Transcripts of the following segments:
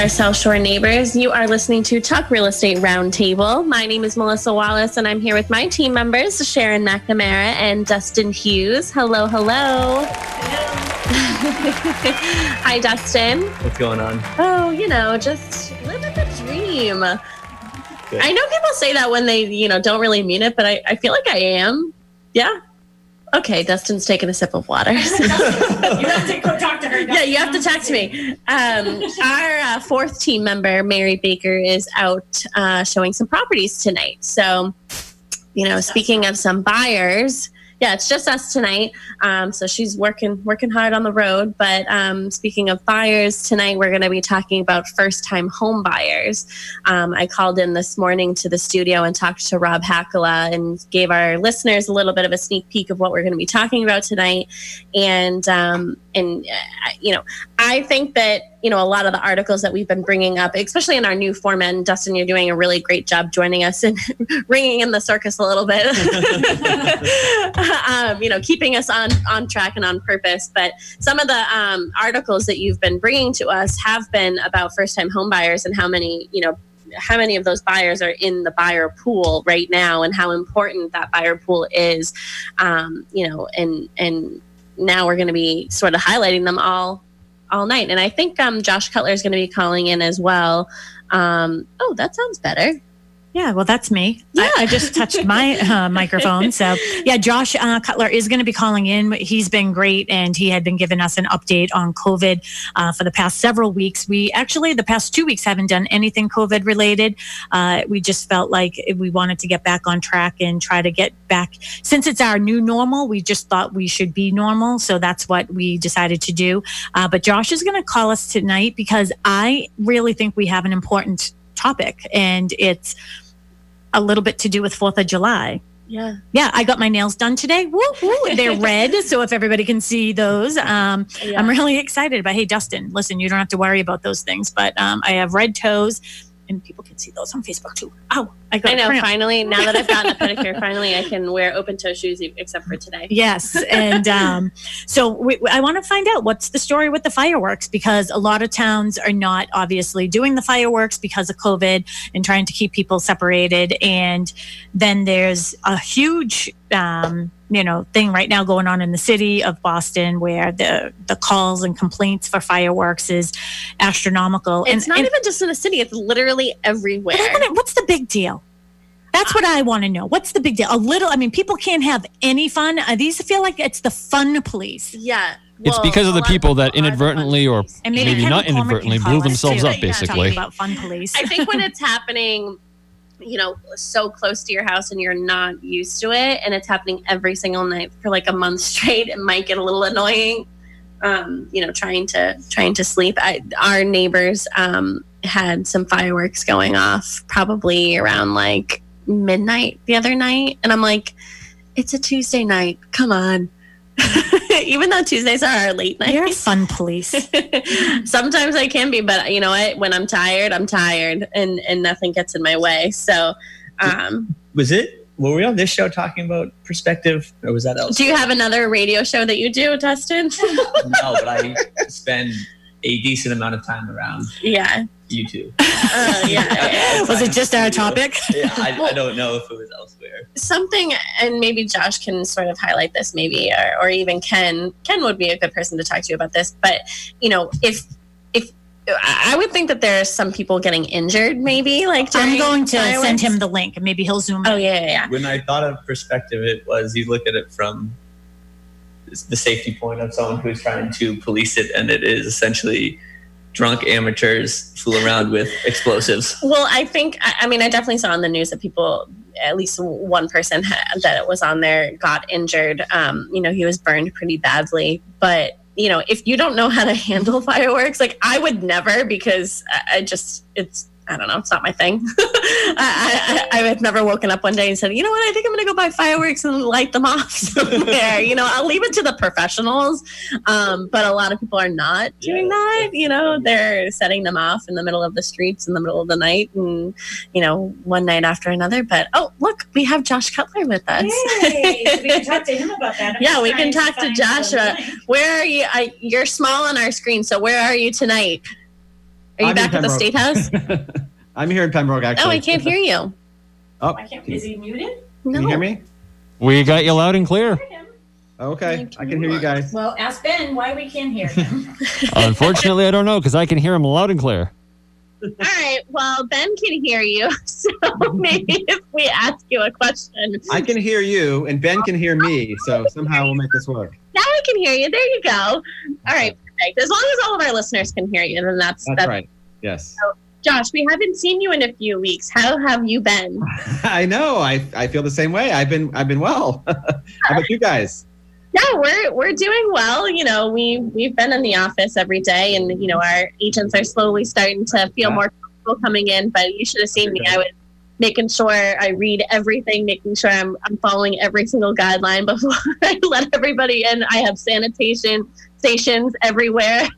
our South Shore neighbors. You are listening to Talk Real Estate Roundtable. My name is Melissa Wallace, and I'm here with my team members, Sharon McNamara and Dustin Hughes. Hello, hello. Hi, Dustin. What's going on? Oh, you know, just living the dream. Good. I know people say that when they, you know, don't really mean it, but I, I feel like I am. Yeah. Okay, Dustin's taking a sip of water. you have to go talk to her. yeah, you have to talk to me. Um, our uh, fourth team member, Mary Baker, is out uh, showing some properties tonight. So, you know, speaking of some buyers, yeah, it's just us tonight. Um, so she's working working hard on the road. But um, speaking of buyers, tonight we're going to be talking about first time home buyers. Um, I called in this morning to the studio and talked to Rob Hackala and gave our listeners a little bit of a sneak peek of what we're going to be talking about tonight. And um, and uh, you know, I think that you know a lot of the articles that we've been bringing up, especially in our new format. And Dustin, you're doing a really great job joining us and ringing in the circus a little bit. um, you know, keeping us on on track and on purpose. But some of the um, articles that you've been bringing to us have been about first time home buyers and how many you know how many of those buyers are in the buyer pool right now and how important that buyer pool is um, you know and and now we're going to be sort of highlighting them all all night. And i think um, josh cutler is going to be calling in as well. Um, oh that sounds better Yeah, well, that's me. I, I just touched my uh, microphone. So, yeah, Josh uh, Cutler is going to be calling in. He's been great, and he had been giving us an update on COVID uh, for the past several weeks. We actually, the past two weeks, haven't done anything COVID related. Uh, we just felt like we wanted to get back on track and try to get back. Since it's our new normal, we just thought we should be normal. So that's what we decided to do. Uh, but Josh is going to call us tonight because I really think we have an important topic, and it's a little bit to do with Fourth of July. yeah Yeah, I got my nails done today. Woo, woo. They're red, so if everybody can see those, um, Yeah. I'm really excited. But hey, Dustin, listen, you don't have to worry about those things. But um, I have red toes, and people can see those on Facebook too. Oh, I got i know cramp. finally now that i've gotten a pedicure finally i can wear open toe shoes except for today Yes, and um, so we, I want to find out what's the story with the fireworks because a lot of towns are not obviously doing the fireworks because of COVID and trying to keep people separated. And then there's a huge, um, you know, thing right now going on in the city of Boston where the the calls and complaints for fireworks is astronomical. it's and, not and- even just in the city it's literally everywhere wanna- what's the big deal? That's what I want to know. What's the big deal? A little. I mean, people can't have any fun. Uh, these feel like it's the fun police. yeah It's because of a the lot people that are the fun inadvertently or police. And maybe Kevin not inadvertently blew themselves too, up, basically. about fun police. I think when it's happening, you know, so close to your house and you're not used to it, and it's happening every single night for like a month straight, it might get a little annoying. Um, you know, trying to trying to sleep. I, our neighbors um, had some fireworks going off, probably around like midnight the other night, and I'm like, it's a Tuesday night. Come on. Even though Tuesdays are our late night. You're a fun police. Sometimes I can be, but you know what? When I'm tired, I'm tired, and and nothing gets in my way. So, um, Was it? Were we on this show talking about perspective, or was that else? do you have another radio show that you do, Dustin? no, but I spend a decent amount of time around yeah, YouTube. uh, yeah. Was it just our topic? Yeah, I, I don't know if it was elsewhere. Something, and maybe Josh can sort of highlight this, maybe, or, or even Ken. Ken would be a good person to talk to you about this. But you know, if if I I would think that there are some people getting injured, maybe like I'm going to fireworks. send him the link, and maybe he'll zoom. Oh in. yeah, yeah, yeah. When I thought of perspective, it was you look at it from the safety point of someone who's trying to police it, and it is essentially drunk amateurs fool around with explosives. Well, I think I mean I definitely saw in the news that people, at least one person ha- that was on there got injured. Um, you know, he was burned pretty badly. But you know, if you don't know how to handle fireworks, like I would never because I just it's I don't know, it's not my thing. I, I, I have never woken up one day and said, you know what, I think I'm going to go buy fireworks and light them off somewhere. you know, I'll leave it to the professionals. Um, but a lot of people are not doing Yeah. that. You know, they're setting them off in the middle of the streets in the middle of the night and, you know, one night after another. But oh, look, we have Josh Cutler with us. Yay! So we can talk to him about that. I'm Yeah, we can talk to find Joshua. the. Where are you? I, you're small on our screen, so where are you tonight? Are you I'm back at the State House? I'm here in Pembroke, oh, actually. Oh, I can't hear you. Oh, Why can't, is he muted? can you hear me? We got you loud and clear. Okay, I can hear you guys. Well, ask Ben why we can't hear him. Unfortunately, I don't know because I can hear him loud and clear. All right. Well, Ben can hear you. So maybe if we ask you a question. I can hear you, and Ben can hear me. So somehow we'll make this work. Now I can hear you. There you go. All right. Perfect. As long as all of our listeners can hear you, then that's, That's right. Yes. Josh, we haven't seen you in a few weeks. How have you been? I know. I, I feel the same way. I've been I've been well. How about you guys? Yeah, we're we're doing well. You know, we we've been in the office every day, and you know, our agents are slowly starting to feel Yeah. more comfortable coming in. But you should have seen me. I was making sure I read everything, making sure I'm I'm following every single guideline before I let everybody in. I have sanitation stations everywhere,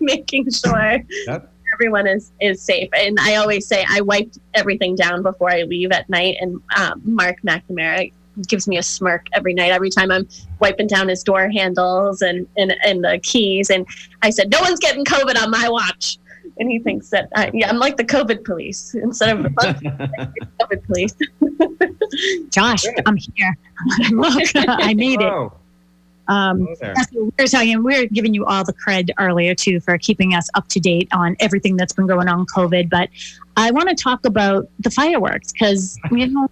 making sure Yep. Everyone is is safe. And I always say I wiped everything down before I leave at night. And um, Mark McNamara gives me a smirk every night, every time I'm wiping down his door handles and and, and the keys. And I said, "No one's getting COVID on my watch." And he thinks that I, yeah, I'm like the COVID police instead of the COVID police. Josh, I'm here. Look, I made it. Um. We're talking. We're giving you all the cred earlier too for keeping us up to date on everything that's been going on COVID. But I want to talk about the fireworks because you know.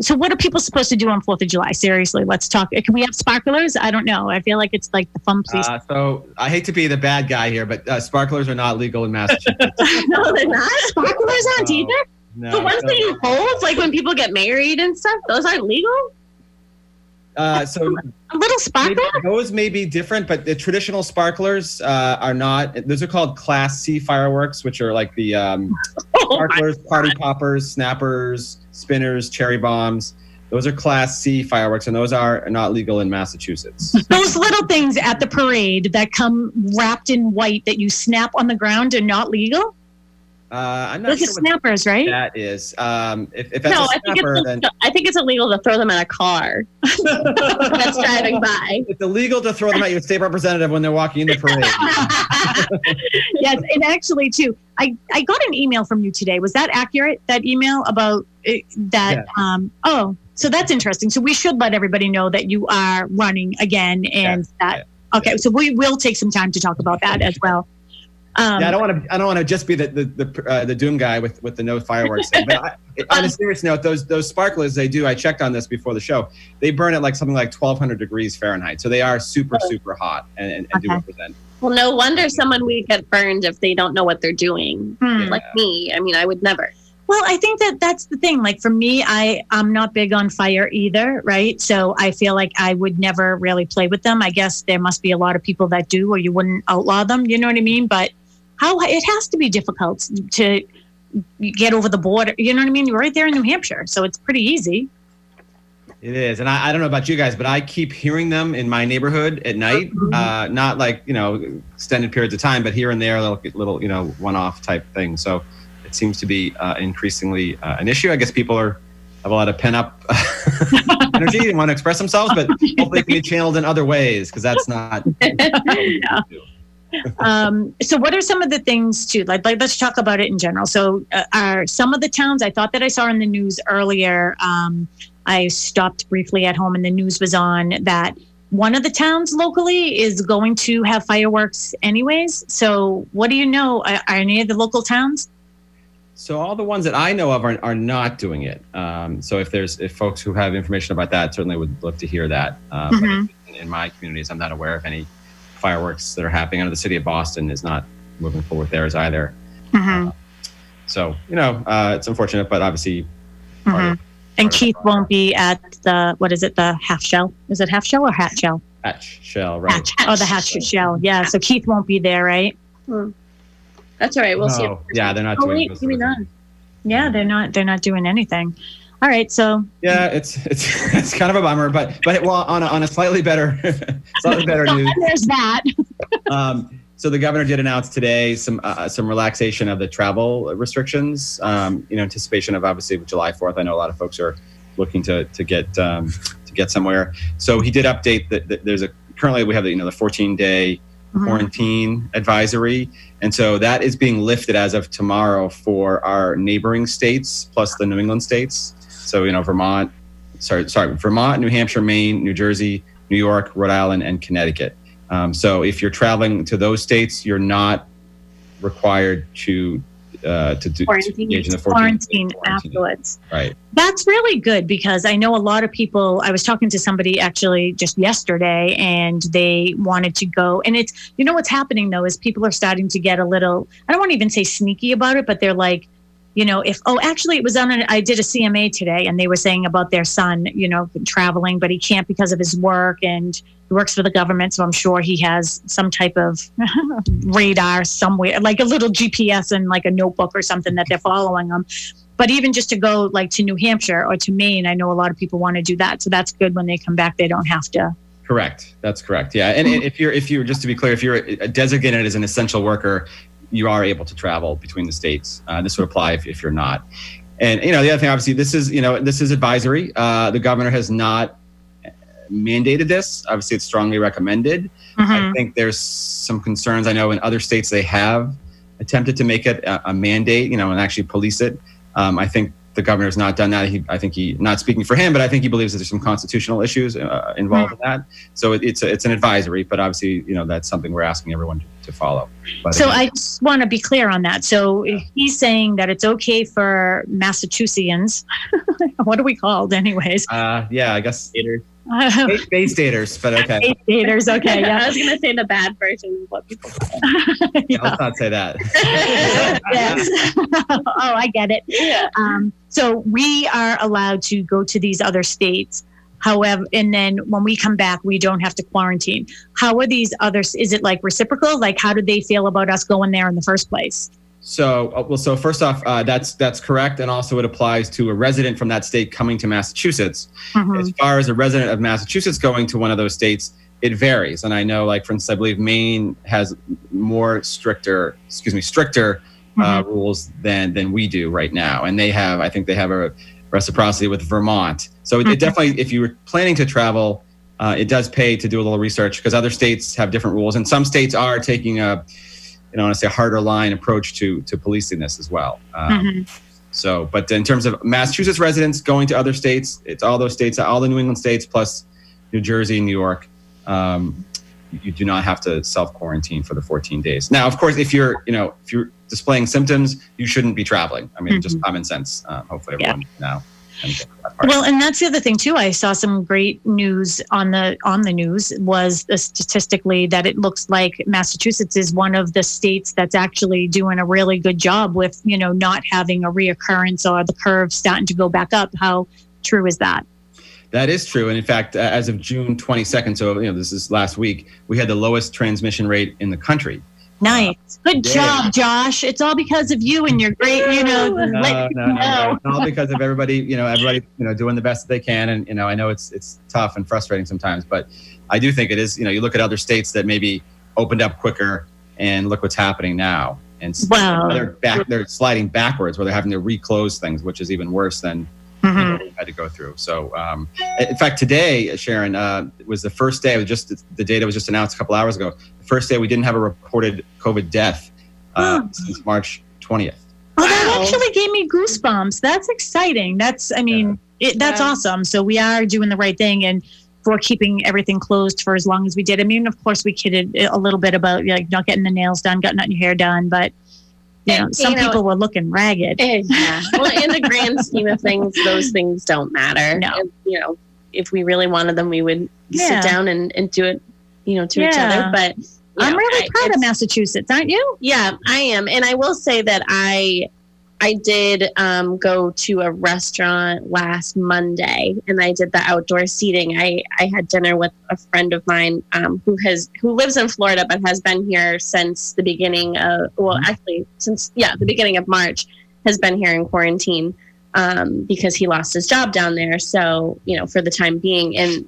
So what are people supposed to do on Fourth of July? Seriously, let's talk. Can we have sparklers? I don't know. I feel like it's like the fun place. Uh, so I hate to be the bad guy here, but uh, sparklers are not legal in Massachusetts. no, they're not. sparklers aren't No. either. No, The ones that you hold, like when people get married and stuff, those aren't legal. Uh, so A little sparkler. those may be different, but the traditional sparklers uh, are not. Those are called Class C fireworks, which are like the um, sparklers, party poppers, snappers, spinners, cherry bombs. Those are Class C fireworks, and those are not legal in Massachusetts. Those little things at the parade that come wrapped in white that you snap on the ground are not legal. Uh, I'm not Those are sure what snappers, right? that is. Um, if, if that's no, a I think snapper, it's then I think it's illegal to throw them in a car that's driving by. it's illegal to throw them at your state representative when they're walking in the parade. yes, and actually, too, I, I got an email from you today. Was that accurate? That email about uh, that? Um, oh, so that's interesting. So we should let everybody know that you are running again, and that. Okay, so we will take some time to talk about that as well. Um, yeah, I don't want to. I don't want to just be the the the, uh, the doom guy with with the no fireworks thing. But I, on a serious note, those those sparklers they do. I checked on this before the show. They burn at like something like 1,200 degrees Fahrenheit, so they are super super hot and, and, and do represent. Well, no wonder someone would get burned if they don't know what they're doing. hmm. Like me. I mean, I would never. Well, I think that that's the thing. Like for me, I I'm not big on fire either, right? So I feel like I would never really play with them. I guess there must be a lot of people that do, or you wouldn't outlaw them. You know what I mean? But how it has to be difficult to get over the border. You know what I mean? You're right there in New Hampshire, so it's pretty easy. It is, and I, I don't know about you guys, but I keep hearing them in my neighborhood at night. Uh, not like you know extended periods of time, but here and there, little, little you know one-off type thing. So it seems to be uh, increasingly uh, an issue. I guess people are have a lot of pent-up energy and want to express themselves, but hopefully it can be channeled in other ways because that's not. um, so what are some of the things too like, like let's talk about it in general so uh, are some of the towns i thought that i saw in the news earlier um, i stopped briefly at home and the news was on that one of the towns locally is going to have fireworks anyways so what do you know are, are any of the local towns So all the ones that I know of are, are not doing it. Um, so if there's if folks who have information about that, certainly would love to hear that. Uh, but Mhm. in, in my communities, I'm not aware of any fireworks that are happening. I know the city of Boston is not moving forward with theirs either. Mhm, So you know, uh, it's unfortunate, but obviously, part mhm. of- and part of keith won't be at the what is it the half shell is it half shell or hat shell hatch shell, right? hatch. oh the hatch shell yeah so keith won't be there right That's all right. We'll see. Yeah, they're not Oh, doing. wait, those maybe sort of not. yeah they're not they're not doing anything all right so Yeah, it's it's it's kind of a bummer, but but well, on a, on a slightly better slightly better news. there's that Um, so the governor did announce today some uh, some relaxation of the travel restrictions. Um, in anticipation of obviously July Fourth, I know a lot of folks are looking to to get um, to get somewhere. So he did update that there's a currently we have the you know the 14 day quarantine advisory. And so that is being lifted as of tomorrow for our neighboring states plus the New England states. So, you know, Vermont, sorry, sorry, Vermont, New Hampshire, Maine, New Jersey, New York, Rhode Island, and Connecticut. Um, so if you're traveling to those states, you're not required to uh, to, do, to Quarantine. engage in the 14 quarantine quarantine. afterwards. Right. That's really good because I know a lot of people. I was talking to somebody actually just yesterday, and they wanted to go. And it's you know what's happening though is people are starting to get a little. I don't want to even say sneaky about it, but they're like, you know, if oh, actually, it was on. An, I did a CMA today, and they were saying about their son, you know, traveling, but he can't because of his work, and he works for the government, so I'm sure he has some type of radar somewhere, like a little GPS and like a notebook or something that they're following them. But even just to go like to New Hampshire or to Maine, I know a lot of people want to do that. So that's good when they come back; they don't have to. Correct. That's correct. Yeah. And if you're, if you're, just to be clear, if you're designated as an essential worker, you are able to travel between the states. Uh, this would apply if, if you're not. And, you know, the other thing, obviously, this is, you know, this is advisory. Uh, the governor has not mandated this. Obviously, it's strongly recommended. I think there's some concerns. I know in other states they have attempted to make it a, a mandate, you know, and actually police it. Um, I think the governor's not done that. He, I think he, not speaking for him, but I think he believes that there's some constitutional issues uh, involved in that. So it, it's a, it's an advisory, but obviously, you know, that's something we're asking everyone to, to follow. But So again, I just want to be clear on that. So if he's saying that it's okay for Massachusettsians. what are we called, anyways? uh, yeah, I guess Later. Bay, daters, but okay. Eight daters. Okay, Yeah, I was gonna say the bad version of what people say. Yeah, Let's not say that. yes. oh, I get it. Yeah. Um, so we are allowed to go to these other states. However, and then when we come back, we don't have to quarantine. How are these others? Is it like reciprocal? Like, how do they feel about us going there in the first place? So, uh, well, so first off, uh, that's that's correct, and also it applies to a resident from that state coming to Massachusetts. Mhm. As far as a resident of Massachusetts going to one of those states, it varies. And I know, like for instance, I believe Maine has more stricter, excuse me, stricter uh, rules than than we do right now, and they have, I think, they have a reciprocity with Vermont. So it, it definitely, if you were planning to travel, uh, it does pay to do a little research because other states have different rules, and some states are taking a, you know, I want to say a harder line approach to to policing this as well. Um, Mhm. so, but in terms of Massachusetts residents going to other states, it's all those states, all the New England states, plus New Jersey, New York. Um, you do not have to self quarantine for the 14 days. Now, of course, if you're, you know, if you're displaying symptoms, you shouldn't be traveling. I mean, just common sense. Uh, hopefully, Yeah. everyone now. Can get that part. Well, and that's the other thing too. I saw some great news on the on the news was uh, statistically that it looks like Massachusetts is one of the states that's actually doing a really good job with you know not having a reoccurrence or the curve starting to go back up. How true is that? That is true. And in fact, uh, as of June 22nd, so you know, this is last week, we had the lowest transmission rate in the country. Nice, good yeah. job, Josh. It's all because of you and your great you know. No, no, no, know. no. It's all because of everybody, you know, everybody, you know, doing the best that they can. And, you know, I know it's, it's tough and frustrating sometimes, but I do think it is, you know, you look at other states that maybe opened up quicker and look what's happening now. And Wow. they're back, they're sliding backwards where they're having to reclose things, which is even worse than you Mhm. know, we had to go through. So, um, in fact, today, Sharon, uh, was the first day. It was just the data was just announced a couple hours ago. The first day we didn't have a reported COVID death uh, Oh. since March 20th. Oh, that Wow. actually gave me goosebumps. That's exciting. That's, I mean, it, that's Yeah. awesome. So we are doing the right thing and for keeping everything closed for as long as we did. I mean, of course, we kidded a little bit about like not getting the nails done, not getting your hair done, but you know, some you know- people were looking ragged. Eh, yeah. Well, in the grand scheme of things, those things don't matter. No. And, you know, if we really wanted them, we would Yeah. sit down and, and do it, you know, to each other. But I'm know, really I- proud of Massachusetts, aren't you? Yeah, I am, and I will say that I I did um, go to a restaurant last Monday, and I did the outdoor seating. I I had dinner with a friend of mine um, who has who lives in Florida but has been here since the beginning of well, actually since yeah the beginning of March has been here in quarantine um, because he lost his job down there. So you know for the time being, and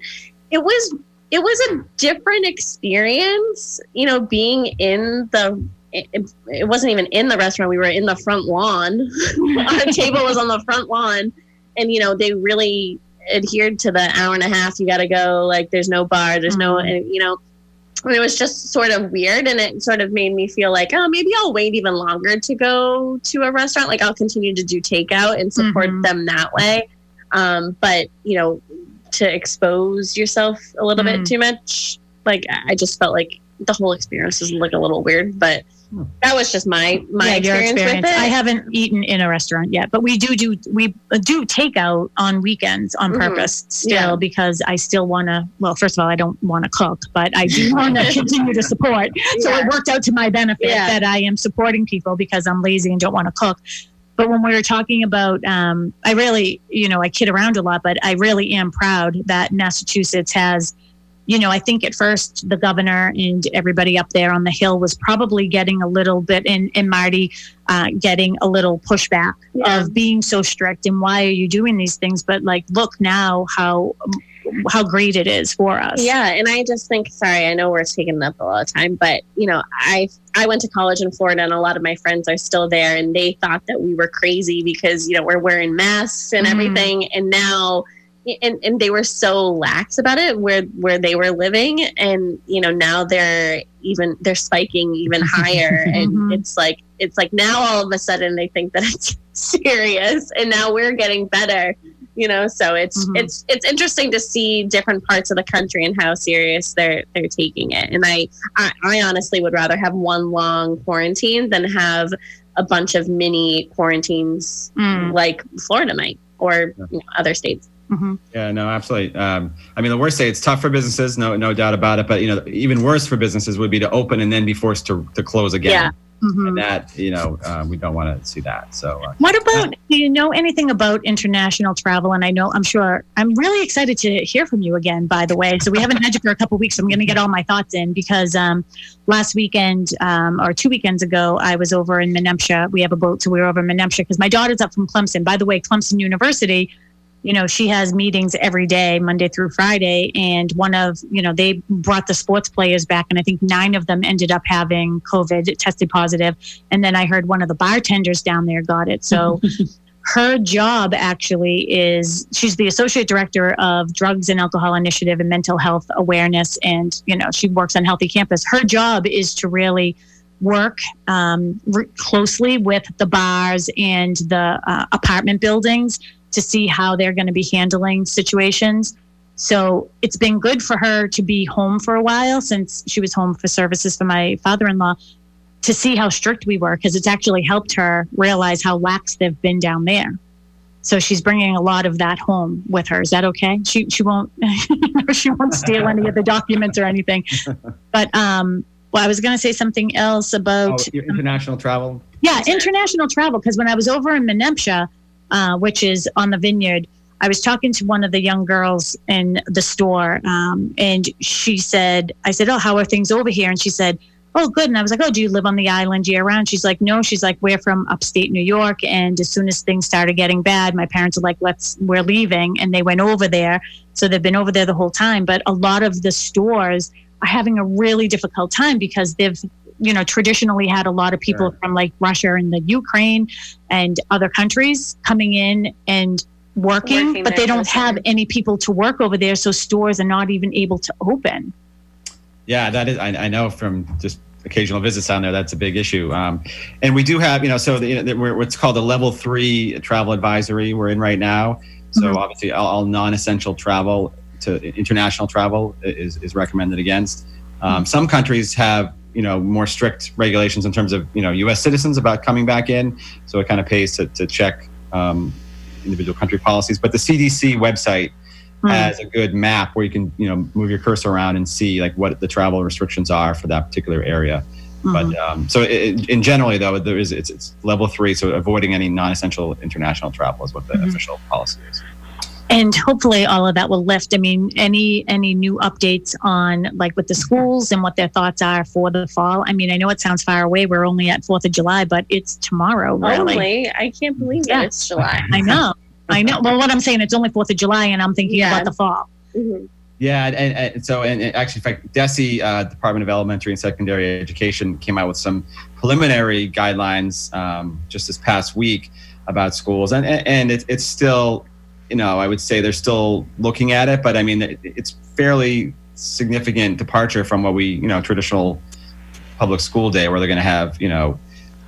it was it was a different experience, you know, being in the. It, it wasn't even in the restaurant. We were in the front lawn. Our table was on the front lawn, and you know they really adhered to the hour and a half. You got to go. Like there's no bar. There's no. Mhm. And, you know, and it was just sort of weird and it sort of made me feel like oh maybe i'll wait even longer to go to a restaurant like i'll continue to do takeout and support Mhm. them that way um, but you know to expose yourself a little Mm. bit too much like I- just felt like the whole experience was like a little weird but. That was just my my yeah, experience, experience. with it I haven't eaten in a restaurant yet, but we do do we do takeout on weekends on Mhm. purpose still Yeah. because I still want to. Well, first of all, I don't want to cook, but I do want to continue to support. So Yeah. it worked out to my benefit Yeah. that I am supporting people because I'm lazy and don't want to cook. But when we were talking about, um, I really, you know, I kid around a lot, but I really am proud that Massachusetts has you know, I think at first the governor and everybody up there on the hill was probably getting a little bit, and, and Marty uh, getting a little pushback Yeah. of being so strict and why are you doing these things? But like, look now how how great it is for us. Yeah, and I just think sorry, I know we're taking up a lot of time, but you know, I I went to college in Florida and a lot of my friends are still there and they thought that we were crazy because, you know, we're wearing masks and Mhm. everything and now and, and they were so lax about it where where they were living. And you know now they're even they're spiking even higher. And Mhm. it's like it's like now all of a sudden they think that it's serious. And now we're getting better you know? So it's Mhm. it's it's interesting to see different parts of the country and how serious they're they're taking it. And I, I i honestly would rather have one long quarantine than have a bunch of mini quarantines Mm. like florida might or you know, other states Mhm. Yeah, no, absolutely. Um, I mean, the worst day it's tough for businesses, no, no doubt about it. But you know, even worse for businesses would be to open and then be forced to, to close again. Yeah. Mhm. And that, you know, uh, we don't want to see that. So, uh, What about, do you know anything about international travel? And I know, I'm sure, I'm really excited to hear from you again, by the way. So we haven't had you for a couple weeks. So I'm going to get all my thoughts in because um, last weekend um, or two weekends ago, I was over in Menemsha. We have a boat, so we were over in Menemsha because my daughter's up from Clemson. By the way, Clemson University, you know, she has meetings every day, Monday through Friday. And one of, you know, they brought the sports players back, and I think nine of them ended up having COVID, tested positive. And then I heard one of the bartenders down there got it. So her job actually is she's the associate director of drugs and alcohol initiative and mental health awareness. And, you know, she works on Healthy Campus. Her job is to really work um, r- closely with the bars and the uh, apartment buildings to see how they're going to be handling situations. So it's been good for her to be home for a while since she was home for services for my father in law to see how strict we were because it's actually helped her realize how lax they've been down there. So she's bringing a lot of that home with her. Is that okay? She she won't she won't steal any of the documents or anything. But um, well, I was going to say something else oh, about your international travel. yeah, international travel. Because when I was over in Menemsha, uh, which is on the vineyard, I was talking to one of the young girls in the store, um, and she said, "I said, oh, how are things over here?" And she said, "Oh, good." And I was like, "Oh, do you live on the island year round?" She's like, "No." She's like, "We're from upstate New York, and as soon as things started getting bad, my parents were like, let's, we're leaving,' and they went over there. So they've been over there the whole time. But a lot of the stores are having a really difficult time because they've you know traditionally had a lot of people Sure. from like Russia and the Ukraine and other countries coming in and working, Working but they don't for have any people to work over there so stores are not even able to open Yeah, that is. I, I know from just occasional visits down there, that's a big issue. Um, and we do have, you know, so the, you know, we're what's called the level three travel advisory we're in right now. So Mhm. obviously, all, all non-essential travel to international travel is is recommended against. Um, some countries have, you know, more strict regulations in terms of, you know, U.S. citizens about coming back in. So it kind of pays to to check um, individual country policies. But the CDC website Hmm. has a good map where you can you know move your cursor around and see like what the travel restrictions are for that particular area Mhm. but um, so it, in generally though there is it's, it's level three so avoiding any non-essential international travel is what the Mhm. official policy is and hopefully all of that will lift. I mean any any new updates on like with the schools and what their thoughts are for the fall? I mean i know it sounds far away. We're only at fourth of july but it's tomorrow really. Only, I can't believe Yeah. that it's July. i know. I know. Well what i'm saying it's only fourth of july and i'm thinking Yeah. about the fall. Mhm. yeah and, and, and so and, and actually in fact DESE uh, department of elementary and secondary education came out with some preliminary guidelines um, just this past week about schools. And and, and it, it's still you know i would say they're still looking at it but i mean it, it's fairly significant departure from what we, you know, traditional public school day where they're going to have, you know,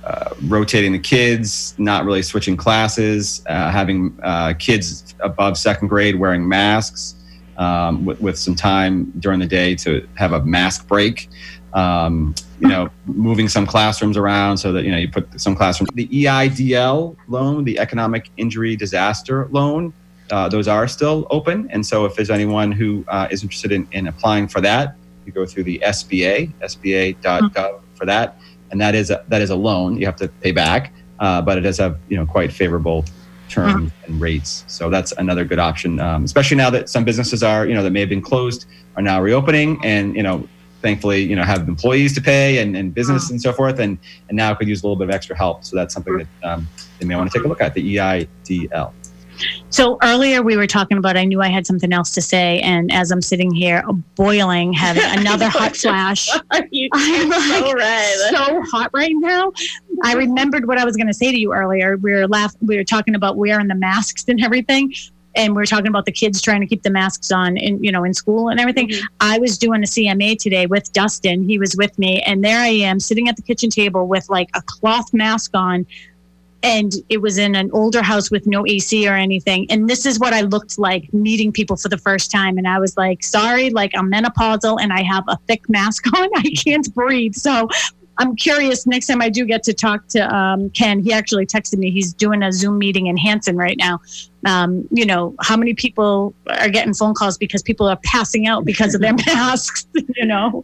uh, rotating the kids, not really switching classes, uh, having uh, kids above second grade wearing masks um, with, with some time during the day to have a mask break. Um, you know, moving some classrooms around so that you know you put some classrooms. The EIDL loan, the Economic Injury Disaster Loan, uh, those are still open. And so, if there's anyone who uh, is interested in, in applying for that, you go through the SBA, SBA.gov for that, and that is a, that is a loan you have to pay back, uh, but it does have you know quite favorable terms and rates. So that's another good option, um, especially now that some businesses are you know that may have been closed are now reopening, and you know thankfully you know have employees to pay and, and business and so forth, and and now could use a little bit of extra help. So that's something that um, they may want to take a look at the EIDL. So earlier we were talking about, I knew I had something else to say. And as I'm sitting here boiling, having another hot flash, You- I'm like so red. so hot right now. I remembered what I was going to say to you earlier. We were laugh, we were talking about wearing the masks and everything. And we were talking about the kids trying to keep the masks on in, you know, in school and everything. Mhm. I was doing a CMA today with Dustin. He was with me, and there I am sitting at the kitchen table with like a cloth mask on. And it was in an older house with no AC or anything. And this is what I looked like meeting people for the first time. And I was like, sorry, like I'm menopausal and I have a thick mask on. I can't breathe. So I'm curious next time I do get to talk to um, Ken, he actually texted me. He's doing a Zoom meeting in Hanson right now. Um, you know, how many people are getting phone calls because people are passing out because of their masks, you know?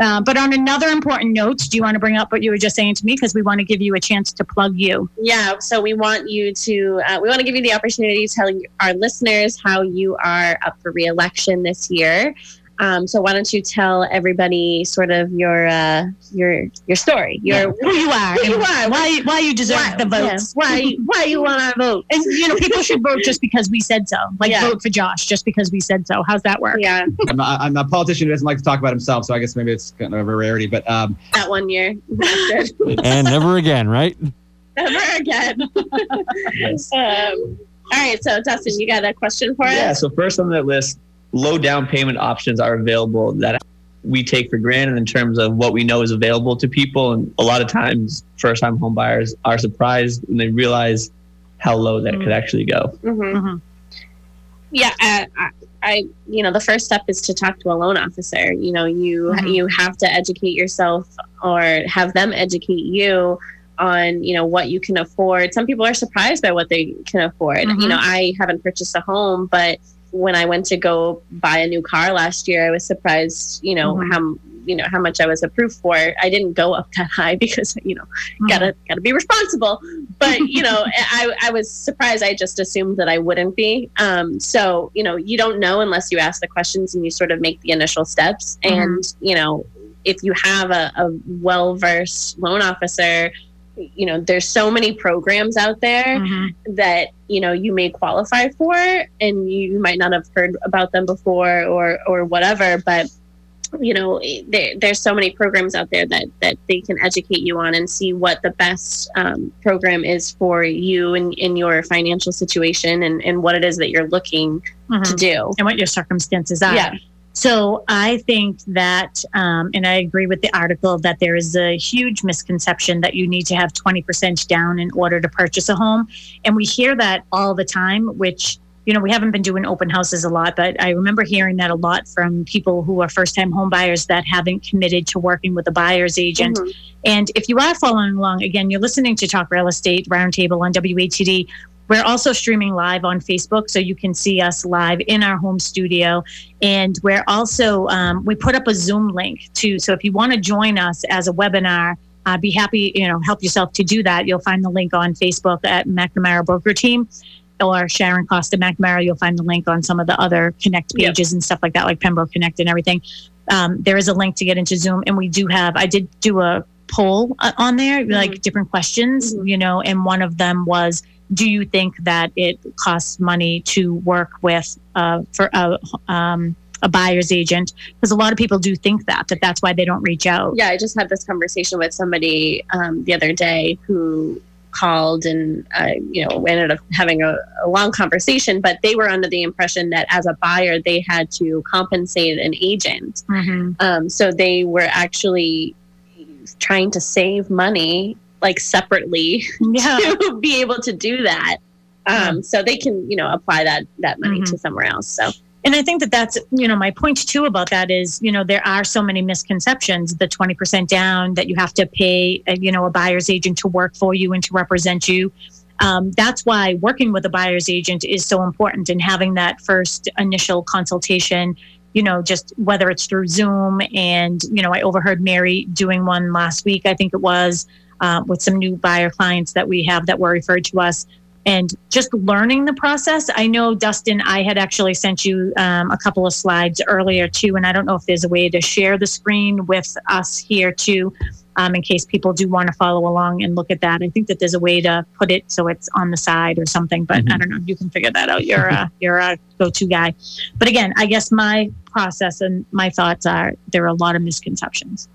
Uh, but on another important note, do you want to bring up what you were just saying to me? Because we want to give you a chance to plug you. Yeah, so we want you to, uh, we want to give you the opportunity to tell our listeners how you are up for reelection this year. Um, so why don't you tell everybody sort of your uh, your your story, your Who you are. Who you are. Why, why you deserve why, the votes. yeah, why why you want our vote? And, you know, people should vote just because we said so. Like, Yeah. vote for Josh just because we said so. How's that work? Yeah, I'm, a, I'm a politician who doesn't like to talk about himself, so I guess maybe it's kind of a rarity. But um, that one year. And never again, right? Never again. um, all right, so Dustin, you got a question for us? Yeah. So first on that list, low down payment options are available that we take for granted in terms of what we know is available to people. And a lot of times, first time home buyers are surprised when they realize how low that could actually go. Mhm. Mhm. yeah I, I, I you know the first step is to talk to a loan officer you know you Mhm. you have to educate yourself or have them educate you on you know what you can afford some people are surprised by what they can afford Mhm. you know i haven't purchased a home but when i went to go buy a new car last year i was surprised you know Mhm. how you know how much i was approved for. I didn't go up that high because you know gotta gotta be responsible. But you know i i was surprised. I just assumed that i wouldn't be. Um so you know you don't know unless you ask the questions and you sort of make the initial steps. Mhm. and you know if you have a, a well versed loan officer you know there's so many programs out there Mhm. that you know you may qualify for and you might not have heard about them before or or whatever but you know there, there's so many programs out there that that they can educate you on and see what the best um, program is for you and in your financial situation and, and what it is that you're looking Mhm. to do And what your circumstances are. yeah So I think that, um, and I agree with the article, that there is a huge misconception that you need to have 20% down in order to purchase a home. And we hear that all the time, which, you know, we haven't been doing open houses a lot, but I remember hearing that a lot from people who are first time home buyers that haven't committed to working with a buyer's agent. Mhm. And if you are following along, again, you're listening to Talk Real Estate Roundtable on WATD. We're also streaming live on Facebook, so you can see us live in our home studio. And we're also, um, we put up a Zoom link too. So if you want to join us as a webinar, uh, be happy, you know, help yourself to do that. You'll find the link on Facebook at McNamara Broker Team or Sharon Costa McNamara. You'll find the link on some of the other Connect Yep. pages and stuff like that, like Pembroke Connect and everything. Um, there is a link to get into Zoom, and we do have. I did do a poll uh, on there, like different questions, Mhm. you know, and one of them was, do you think that it costs money to work with uh, for a um, a buyer's agent? Because a lot of people do think that that that's why they don't reach out. yeah i just had this conversation with somebody um, the other day who called and uh, you know ended up having a, a long conversation. But they were under the impression that as a buyer, they had to compensate an agent. Mhm. Um, so they were actually trying to save money like separately Yeah. to be able to do that. Um, so they can, you know, apply that that money Mhm. to somewhere else. So And I think that that's, you know, my point too about that is, you know, there are so many misconceptions. The 20% down that you have to pay, uh, you know, a buyer's agent to work for you and to represent you. Um, that's why working with a buyer's agent is so important and having that first initial consultation, you know, just whether it's through Zoom. And, you know, I overheard Mary doing one last week, I think it was, uh, with some new buyer clients that we have that were referred to us and just learning the process. I know, Dustin, I had actually sent you um, a couple of slides earlier too, and I don't know if there's a way to share the screen with us here too, um, in case people do want to follow along and look at that. I think that there's a way to put it so it's on the side or something, but I don't know. You can figure that out. You're a you're a go-to guy. But again, I guess my process and my thoughts are there are a lot of misconceptions.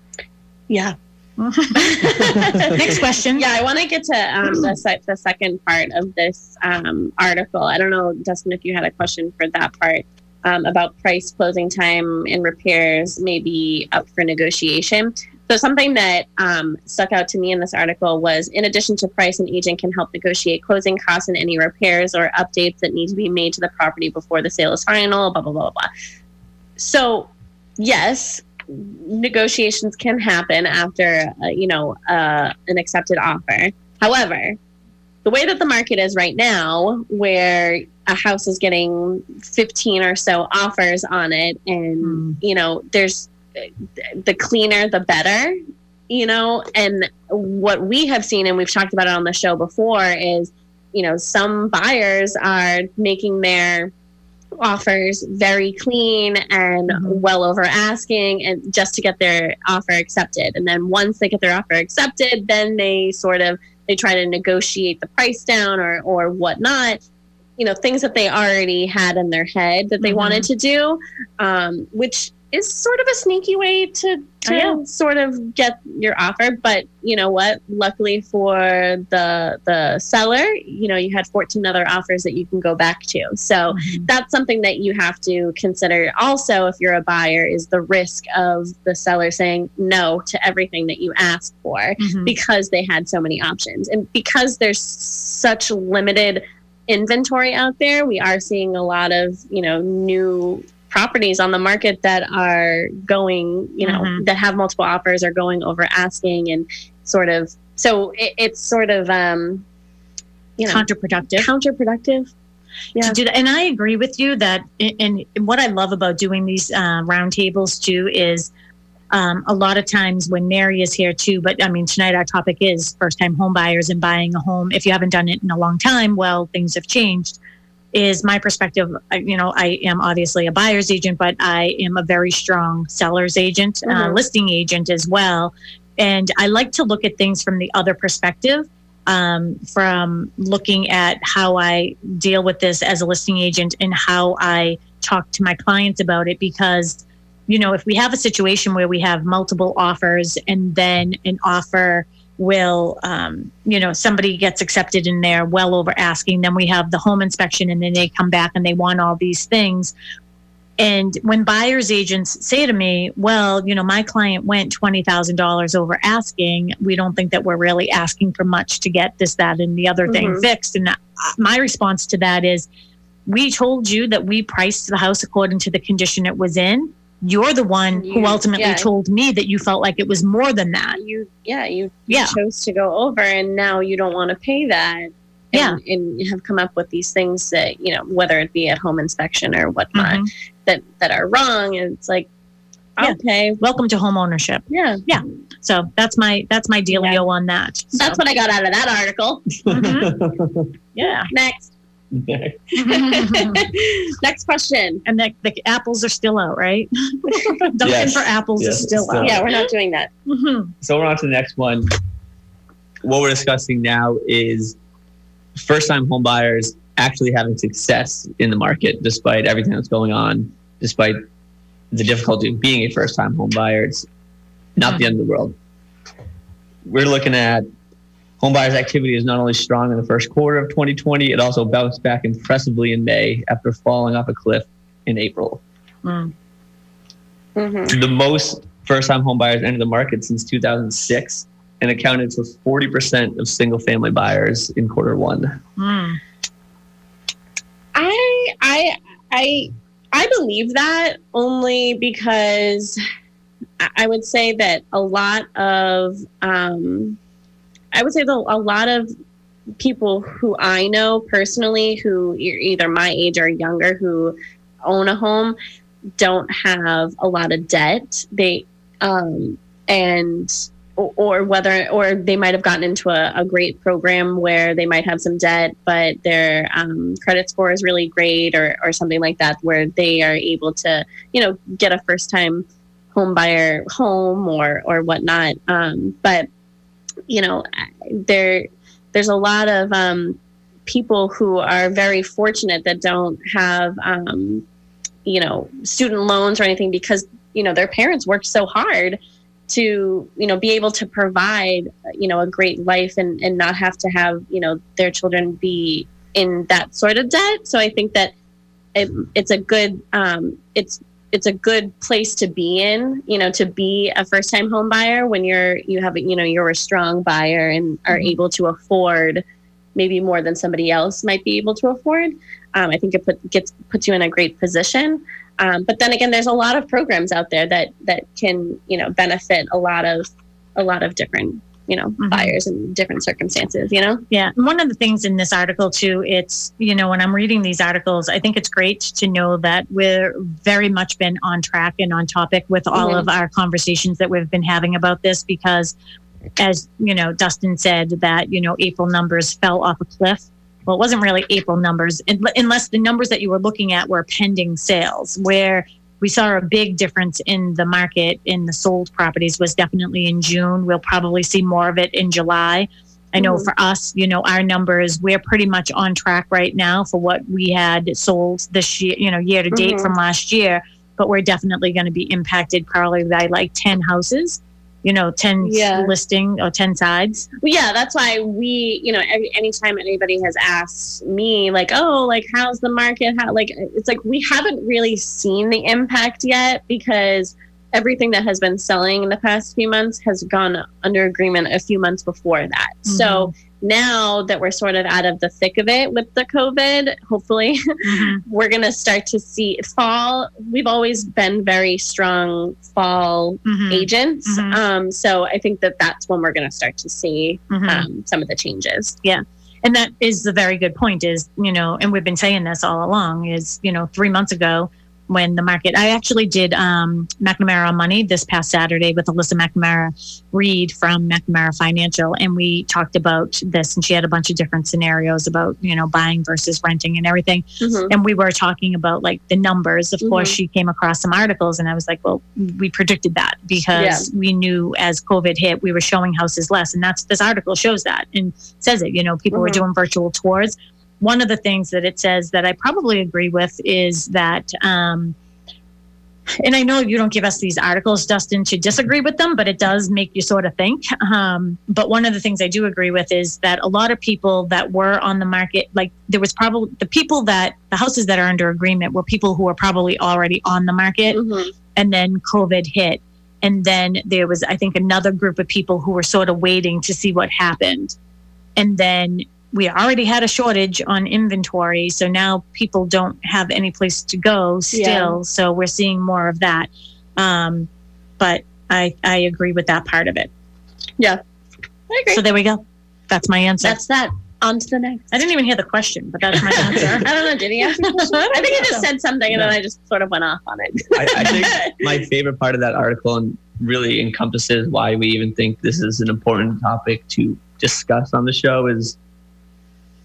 yeah. Next question. Yeah, I want to get to um, the, the second part of this um, article. I don't know, Dustin, if you had a question for that part um, about price, closing time, and repairs, maybe up for negotiation. So, something that um, stuck out to me in this article was in addition to price, an agent can help negotiate closing costs and any repairs or updates that need to be made to the property before the sale is final, blah, blah, blah, blah. So, yes, negotiations can happen after uh, you know uh, an accepted offer. However, the way that the market is right now, where a house is getting 15 or so offers on it, and Mm. you know, there's the cleaner, the better, you know, and what we have seen, and we've talked about it on the show before, is you know, some buyers are making their offers very clean and Mhm. well over asking and just to get their offer accepted and then once they get their offer accepted then they sort of they try to negotiate the price down or or whatnot you know things that they already had in their head that they Mhm. wanted to do um, which is sort of a sneaky way to, to Oh, yeah. sort of get your offer but you know what luckily for the the seller you know you had 14 other offers that you can go back to so Mhm. that's something that you have to consider also if you're a buyer is the risk of the seller saying no to everything that you asked for Mhm. because they had so many options and because there's such limited inventory out there we are seeing a lot of you know new properties on the market that are going you know Mhm. that have multiple offers are going over asking and sort of so it, it's sort of um you know counterproductive. counterproductive Yeah. to do that. And I agree with you that, and and what I love about doing these uh, roundtables too is um, a lot of times when Mary is here too. But I mean, tonight our topic is first time home buyers and buying a home. If you haven't done it in a long time, well, things have changed. Is my perspective, you know, I am obviously a buyer's agent, but I am a very strong seller's agent, uh, Mhm. listing agent as well. And I like to look at things from the other perspective um, from looking at how I deal with this as a listing agent and how I talk to my clients about it. Because, you know, if we have a situation where we have multiple offers and then an offer will, um, you know, somebody gets accepted and they're well over asking, then we have the home inspection and then they come back and they want all these things. And when buyer's agents say to me, well, you know, my client went $20,000 over asking, we don't think that we're really asking for much to get this, that, and the other thing Mhm. fixed. And uh, my response to that is, we told you that we priced the house according to the condition it was in. You're the one who ultimately yeah. told me that you felt like it was more than that. you yeah you, you chose to go over and now you don't want to pay that Yeah. and, and you have come up with these things that you know whether it be at home inspection or whatnot Mhm. that that are wrong and it's like Yeah. okay Welcome to home ownership. yeah yeah. So that's my that's my dealio on that. So, that's what i got out of that article Mhm. yeah. next next question and the, the apples are still out, right? Duncan Yes. for apples Yes, is still still out. yeah we're not doing that Mhm. so we're on to the next one. What we're discussing now is first time home buyers actually having success in the market despite everything that's going on, despite the difficulty of being a first time home buyer. It's not the end of the world. We're looking at Homebuyers activity is not only strong in the first quarter of 2020, it also bounced back impressively in May after falling off a cliff in April. Mm. Mhm. The most first time homebuyers entered the market since 2006 and accounted for 40% of single family buyers in quarter one. Mm. I I I I believe that only because I- I would say that a lot of um, I would say that a lot of people who I know personally who are either my age or younger who own a home don't have a lot of debt. They um, and or, or whether or they might have gotten into a, a great program where they might have some debt but their um, credit score is really great or, or something like that where they are able to you know get a first time home buyer home or or whatnot um, but you know there there's a lot of um, people who are very fortunate that don't have um, you know student loans or anything because you know their parents worked so hard to you know be able to provide you know a great life and and not have to have you know their children be in that sort of debt. So i think that it, it's a good um it's it's a good place to be in you know to be a first time home buyer when you're you have you know you're a strong buyer and are Mhm. able to afford maybe more than somebody else might be able to afford um, i think it put, gets puts you in a great position um, but then again, there's a lot of programs out there that that can you know benefit a lot of a lot of different you know Mhm. buyers in different circumstances. You know. Yeah. And one of the things in this article, too, it's, you know, when I'm reading these articles, I think it's great to know that we're very much been on track and on topic with all Mhm. of our conversations that we've been having about this because, as, you know, Dustin said, that, you know, April numbers fell off a cliff. Well, it wasn't really April numbers, unless the numbers that you were looking at were pending sales, where we saw a big difference in the market in the sold properties was definitely in June. We'll probably see more of it in July. I know Mhm. for us, you know, our numbers, we're pretty much on track right now for what we had sold this year, you know, year to date Mhm. from last year. But we're definitely going to be impacted probably by like 10 houses, you know, 10 Yeah. listing or 10 sides. Yeah, that's why we, you know, every anytime anybody has asked me, like, oh, like, how's the market? How, like, uh, it's like we haven't really seen the impact yet because everything that has been selling in the past few months has gone under agreement a few months before that. So mm-hmm. Now that we're sort of out of the thick of it with the COVID, hopefully Mhm. we're going to start to see fall. We've always been very strong fall Mhm. agents. Mhm. Um, so I think that that's when we're going to start to see Mhm. um, some of the changes. Yeah. And that is the very good point is you know and we've been saying this all along is you know three months ago when the market i actually did um, mcnamara on money this past saturday with alyssa mcnamara reed from mcnamara financial. And we talked about this and she had a bunch of different scenarios about you know buying versus renting and everything. Mhm. and we were talking about like the numbers. Of course she came across some articles and i was like well we predicted that because we knew as covid hit we were showing houses less. And that's this article shows that and says it. You know people were Mhm. doing virtual tours one of the things that it says that i probably agree with is that um and I know you don't give us these articles, Dustin, to disagree with them, but it does make you sort of think. Um, but one of the things I do agree with is that a lot of people that were on the market, like there was probably the people that the houses that are under agreement were people who were probably already on the market Mhm. and then COVID hit. And then there was, I think, another group of people who were sort of waiting to see what happened. And then we already had a shortage on inventory. So now people don't have any place to go still. So we're seeing more of that. Um, but I, I agree with that part of it. Yeah. I agree. So there we go. That's my answer. that's that. On to the next. I didn't even hear the question, but that's my answer. I don't know. Did he ask me question? I think think I just so. said something and then I just sort of went off on it. I, I think my favorite part of that article and really encompasses why we even think this is an important topic to discuss on the show is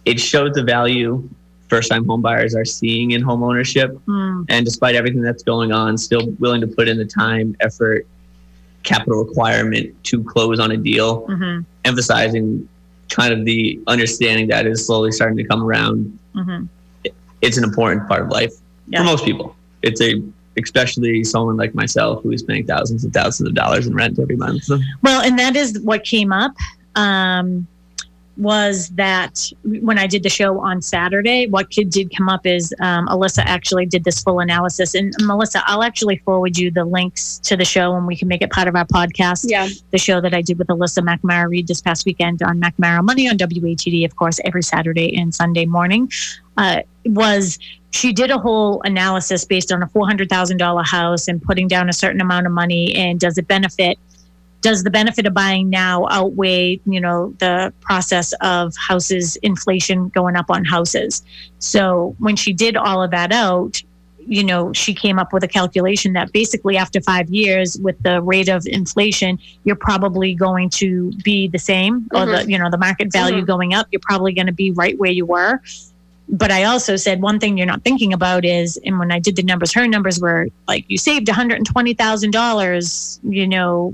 it shows the value first time homebuyers are seeing in home ownership Hmm. and despite everything that's going on still willing to put in the time effort capital requirement to close on a deal Mhm. emphasizing kind of the understanding that is slowly starting to come around Mhm. it's an important part of life Yeah. for most people. It's a especially someone like myself who is paying thousands and thousands of dollars in rent every month. Well, and that is what came up. Um, was that when I did the show on Saturday, what did come up is um, Alyssa actually did this full analysis. And Melissa, I'll actually forward you the links to the show and we can make it part of our podcast. Yeah. The show that I did with Alyssa McNamara Reed this past weekend on McNamara Money on WATD, of course, every Saturday and Sunday morning, uh, was she did a whole analysis based on a $400,000 house and putting down a certain amount of money and does it benefit does the benefit of buying now outweigh you know the process of houses inflation going up on houses? So when she did all of that out you know she came up with a calculation that basically after five years with the rate of inflation you're probably going to be the same or the mm-hmm. you know the market value mm-hmm. going up you're probably going to be right where you were. But I also said one thing you're not thinking about is, and when I did the numbers, her numbers were like you saved $120,000, you know,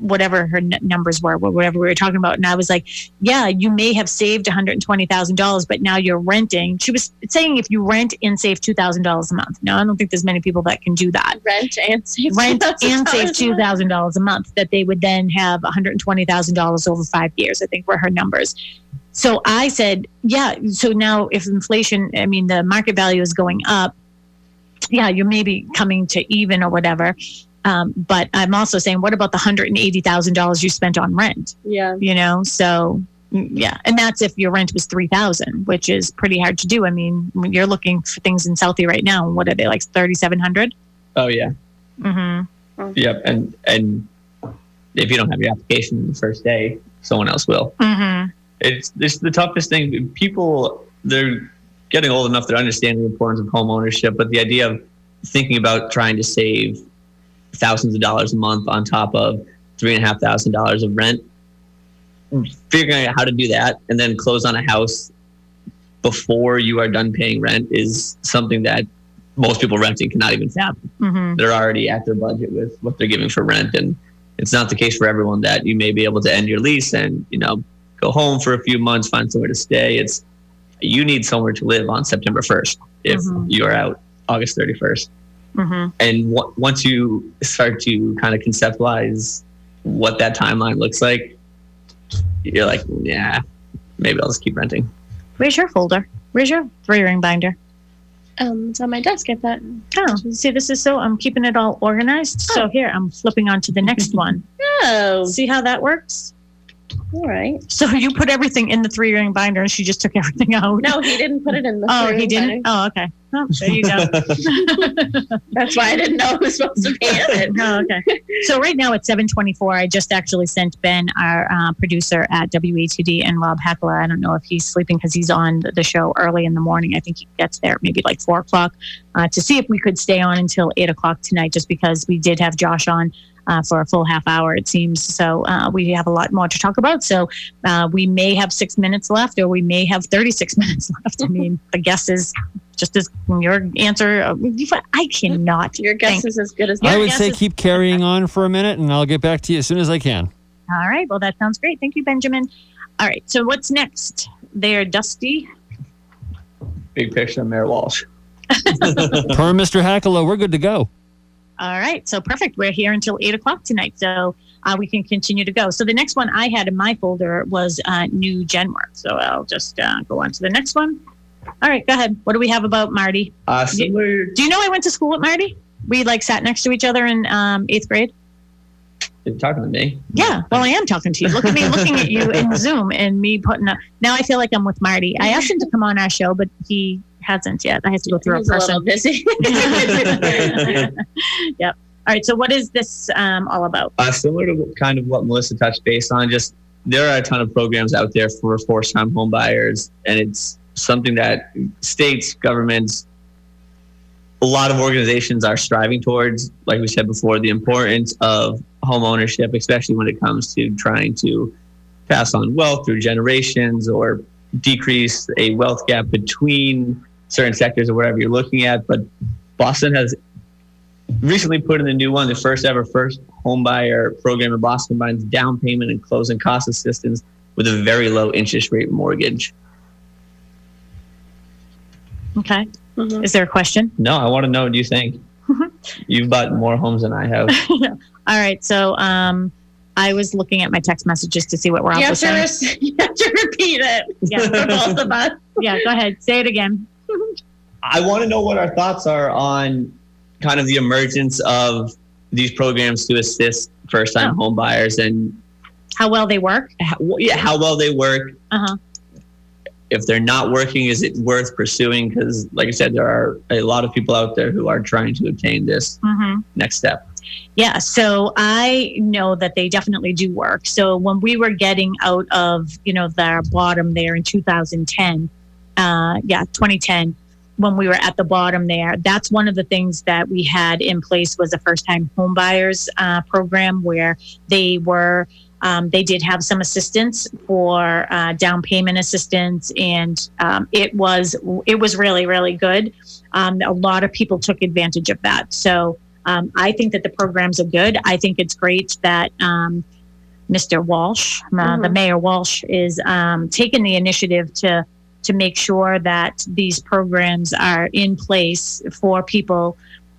whatever her n- numbers were, whatever we were talking about. And I was like, yeah, you may have saved $120,000, but now you're renting. She was saying if you rent and save $2,000 a month. Now, I don't think there's many people that can do that. Rent and save Rent and save $2,000. $2,000 a month, that they would then have $120,000 over five years, I think were her numbers. So I said, yeah. So now if inflation, I mean, the market value is going up, yeah, you're maybe coming to even or whatever. Um, but I'm also saying, what about the $180,000 you spent on rent? Yeah. You know, so mm, yeah. And that's if your rent was 3000 which is pretty hard to do. I mean, you're looking for things in Southie right now. What are they like 3,700? Oh yeah. Mm-hmm. Yep. And and if you don't have your application the first day, someone else will. Mm-hmm. It's it's the toughest thing. People they're getting old enough to understand the importance of home ownership, but the idea of thinking about trying to save thousands of dollars a month on top of three and a half thousand dollars of rent, figuring out how to do that and then close on a house before you are done paying rent is something that most people renting cannot even fathom. Mm-hmm. they're already at their budget with what they're giving for rent. And it's not the case for everyone that you may be able to end your lease and you know go home for a few months find somewhere to stay. It's you need somewhere to live on september 1st if Mhm. you're out august 31st Mm-hmm. and w- once you start to kind of conceptualize what that timeline looks like you're like yeah maybe i'll just keep renting Where's your folder? Where's your three ring binder? Um, it's on my desk. I thought. Oh, see, this is so I'm keeping it all organized. So here I'm flipping on to the next one. Oh, See how that works? all right. So you put everything in the three ring binder and she just took everything out. No, he didn't put it in the. Oh, he didn't? binder. Oh, okay. Oh, there you go. That's why I didn't know it was supposed to be in it. oh, okay. So right now it's 724. I just actually sent Ben, our uh, producer at WATD, and Rob Hakala. I don't know if he's sleeping because he's on the- show early in the morning. I think he gets there maybe like four o'clock uh, to see if we could stay on until eight o'clock tonight, just because we did have Josh on. Uh, for a full half hour, it seems. So uh, we have a lot more to talk about. So uh, we may have six minutes left, or we may have 36 minutes left. I mean, the guess is just as your answer. uh, I cannot. Your guess think. is as good as Yeah, I would say keep carrying on for a minute, and I'll get back to you as soon as I can. All right. Well, that sounds great. Thank you, Benjamin. All right. So what's next? There, Dusty. big picture of mayor walsh Per Mr. Hakala, we're good to go. All right. So perfect. We're here until eight o'clock tonight. So uh, we can continue to go. So the next one I had in my folder was uh, new Genworth. So I'll just uh, go on to the next one. All right. Go ahead. What do we have about Marty? uh, similar Do you know I went to school with Marty? We like sat next to each other in um, eighth grade. you're talking to me Yeah, well, I am talking to you. Look at me looking at you in Zoom and me putting up. Now I feel like I'm with Marty. I asked him to come on our show, but he hasn't yet. I have to go through He's a a little busy. yep. All right. So, what is this um, all about? Uh, similar to kind of what Melissa touched base on, just there are a ton of programs out there for first time home buyers, and it's something that states, governments, a lot of organizations are striving towards. Like we said before, the importance of home ownership, especially when it comes to trying to pass on wealth through generations or decrease a wealth gap between certain sectors or whatever you're looking at. But Boston has recently put in a new one, the first ever first home buyer program in Boston combines down payment and closing cost assistance with a very low interest rate mortgage. Okay. Mhm. Is there a question? No, I want to know what you think. You've bought more homes than I have. All right. So, um, I was looking at my text messages to see what Rob You have, was saying. res- you have to repeat repeat it Yeah. for both of us. Yeah, go ahead. Say it again. I want to know what our thoughts are on kind of the emergence of these programs to assist first-time home buyers and How well they work. how, yeah, how well they work. Uh-huh. If they're not working, is it worth pursuing? Because, like I said, there are a lot of people out there who are trying to obtain this Mm-hmm. next step. Yeah, so I know that they definitely do work. So when we were getting out of, you know, the bottom there in 2010, uh, yeah, 2010, when we were at the bottom there, that's one of the things that we had in place was a first-time home buyers uh, program where they were. Um, they did have some assistance for uh, down payment assistance, and um, it was it was really really good. Um, a lot of people took advantage of that. So um, I think that the programs are good. I think it's great that um, Mr. Walsh, uh, the Mhm. Mayor Walsh, is um, taking the initiative to to make sure that these programs are in place for people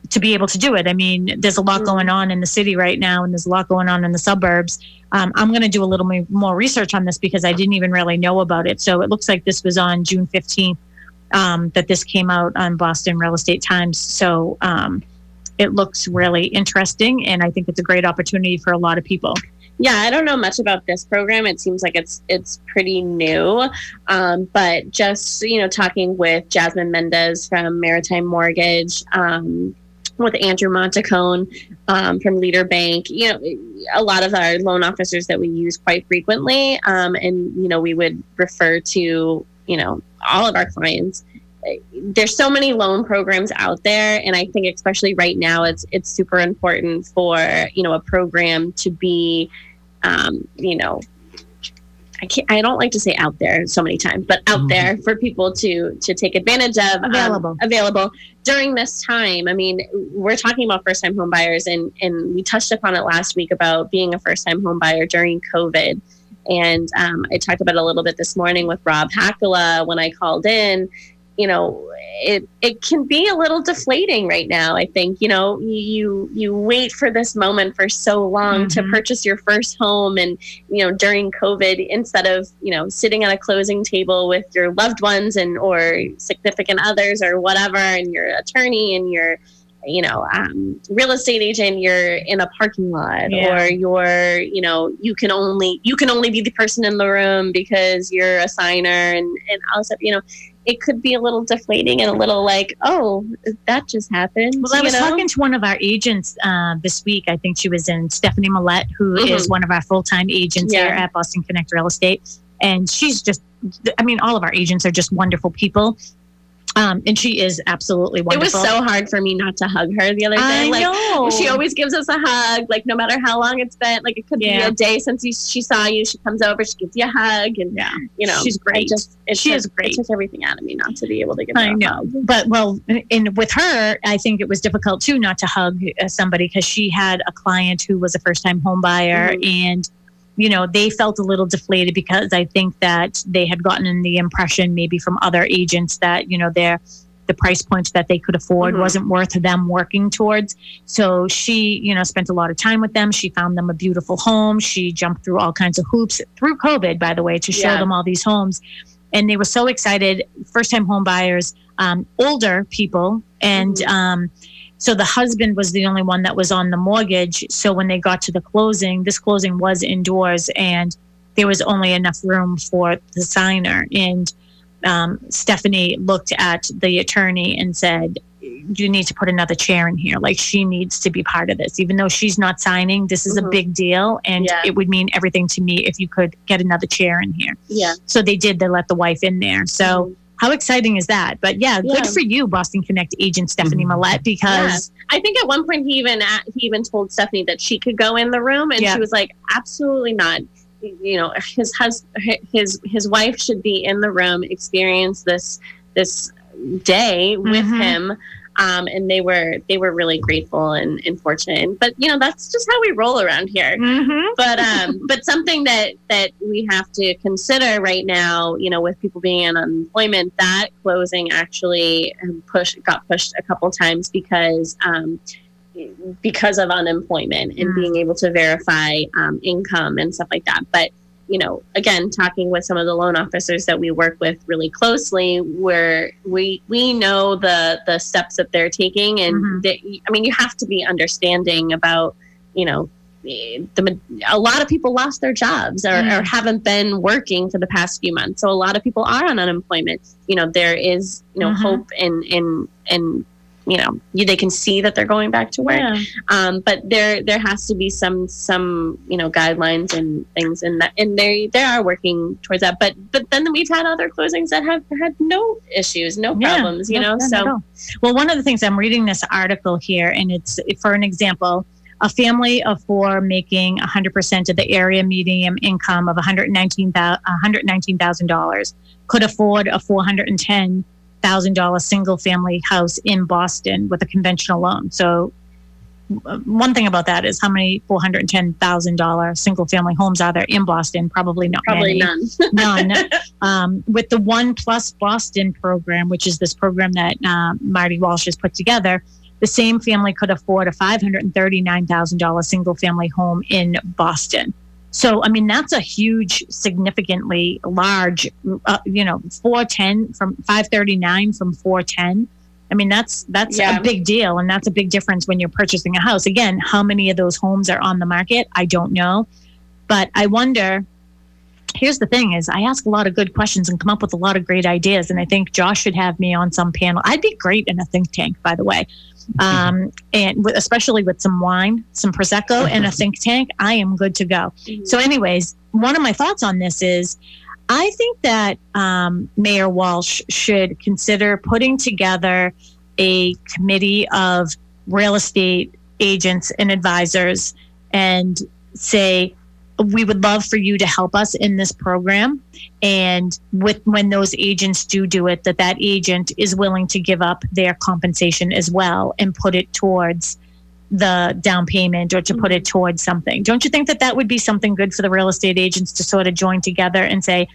to be able to do it. I mean, there's a lot Mhm. going on in the city right now, and there's a lot going on in the suburbs. Um, I'm going to do a little more research on this because I didn't even really know about it. So it looks like this was on June 15th um, that this came out on Boston Real Estate Times. So um, it looks really interesting, and I think it's a great opportunity for a lot of people. Yeah, I don't know much about this program. It seems like it's it's pretty new, um, but just you know, talking with Jasmine Mendez from Maritime Mortgage, um, with Andrew Montacone um, from Leader Bank, you know, a lot of our loan officers that we use quite frequently, um, and you know, we would refer to you know all of our clients. There's so many loan programs out there and i think especially right now it's it's super important for you know a program to be um, you know I can't, I don't like to say out there so many times, but out Mhm. there for people to to take advantage of um, Available. available during this time. I mean, we're talking about first time home buyers, and and we touched upon it last week about being a first time home buyer during COVID. And um, I talked about it a little bit this morning with Rob Hakala when I called in. You know, it it can be a little deflating right now. I think you know you you wait for this moment for so long to Mhm. purchase your first home, and you know during COVID, instead of you know sitting at a closing table with your loved ones and or significant others or whatever, and your attorney and your you know um, real estate agent you're in a parking lot Yeah. or you're you know you can only you can only be the person in the room because you're a signer and and also you know it could be a little deflating and a little like oh that just happened Well, I was know? talking to one of our agents uh, this week. I think she was in Stephanie Millette, who is Mhm. one of our full time agents Yeah. here at Boston Connect Real Estate. And she's just, I mean, all of our agents are just wonderful people. Um, and she is absolutely wonderful. it was so hard for me not to hug her the other day I like know. she always gives us a hug like no matter how long it's been like it could Yeah. be a day since you, she saw you she comes over she gives you a hug and Yeah. you know She's great. just it She took, is great. it took everything out of me not to be able to give her I a know, hug. but well, and with her, I think it was difficult too not to hug uh, somebody because she had a client who was a first time home buyer, Mhm. and you know they felt a little deflated because I think that they had gotten in the impression maybe from other agents that you know their the price points that they could afford Mhm. wasn't worth them working towards. So she, you know, spent a lot of time with them. She found them a beautiful home. She jumped through all kinds of hoops through COVID, by the way, to show Yeah. them all these homes. And they were so excited. First time home buyers, um, older people. And Mhm. um, so the husband was the only one that was on the mortgage. So when they got to the closing, this closing was indoors and there was only enough room for the signer. And um, Stephanie looked at the attorney and said, you need to put another chair in here. Like she needs to be part of this, even though she's not signing. This is a Mhm. big deal, and Yeah. it would mean everything to me if you could get another chair in here. yeah So they did. They let the wife in there. So how exciting is that? But yeah, Yeah. good for you, Boston Connect agent Stephanie Millette, because I think at one point he even a- he even told Stephanie that she could go in the room, and Yeah. she was like, "Absolutely not." You know, his hus- his his wife should be in the room, experience this this day with Mhm. him. Um, and they were they were really grateful and, and fortunate. But you know, that's just how we roll around here Mhm. but um but something that that we have to consider right now you know with people being in unemployment that closing actually push got pushed a couple times because um because of unemployment and Mm. being able to verify um, income and stuff like that but you know, again, talking with some of the loan officers that we work with really closely, where we we know the the steps that they're taking, and Mhm. they, I mean, you have to be understanding about, you know. The, a lot of people lost their jobs or, Mm. or haven't been working for the past few months. So a lot of people are on unemployment. You know, there is, you know, Mhm. hope and, and, and, you know, you, they can see that they're going back to work. Yeah. um, but there there has to be some some you know guidelines and things and that and they they are working towards that. But but then we've had other closings that have had no issues no Yeah, problems you no, know no, so well, one of the things I'm reading this article here, and it's for an example, a family of four making 100% of the area median income of $119,000 $119,000 could afford a $410,000 single family house in Boston with a conventional loan. So, uh, one thing about that is how many $410,000 single family homes are there in Boston? Probably not probably many none none. um, with the One Plus Boston program, which is this program that uh, Marty Walsh has put together, the same family could afford a $539,000 single family home in Boston. So, I mean, that's a huge, significantly large, uh, you know, 410 from 539 from 410. I mean, that's that's Yeah. a big deal, and that's a big difference when you're purchasing a house. Again, how many of those homes are on the market? I don't know, but I wonder here's the thing is i ask a lot of good questions and come up with a lot of great ideas and i think josh should have me on some panel. I'd be great in a think tank by the way. Um, and especially with some wine some prosecco and a think tank i am good to go. So anyways one of my thoughts on this is i think that um, mayor walsh should consider putting together a committee of real estate agents and advisors and say we would love for you to help us in this program. And with when those agents do do it that that agent is willing to give up their compensation as well and put it towards the down payment or to put it towards something. Don't you think that that would be something good for the real estate agents to sort of join together and say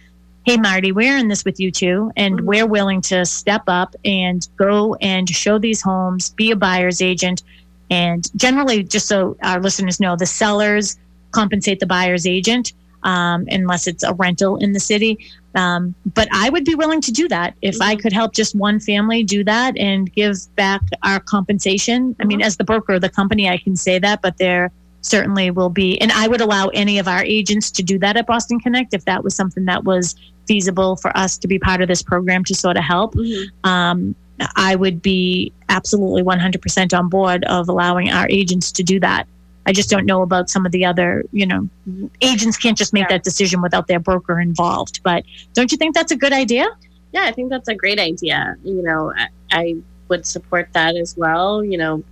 hey marty we're in this with you too and Mhm. we're willing to step up and go and show these homes be a buyer's agent. And generally just so our listeners know the sellers compensate the buyer's agent um, unless it's a rental in the city. Um, but I would be willing to do that if I could help just one family do that and give back our compensation. I mean, as the broker of the company, I can say that, but there certainly will be, and I would allow any of our agents to do that at Boston Connect if that was something that was feasible for us to be part of this program to sort of help Mhm. um, I would be absolutely 100% on board of allowing our agents to do that. I just don't know about some of the other, you know, agents can't just make Yeah. that decision without their broker involved. But don't you think that's a good idea? yeah i think that's a great idea you know I, I would support that as well you know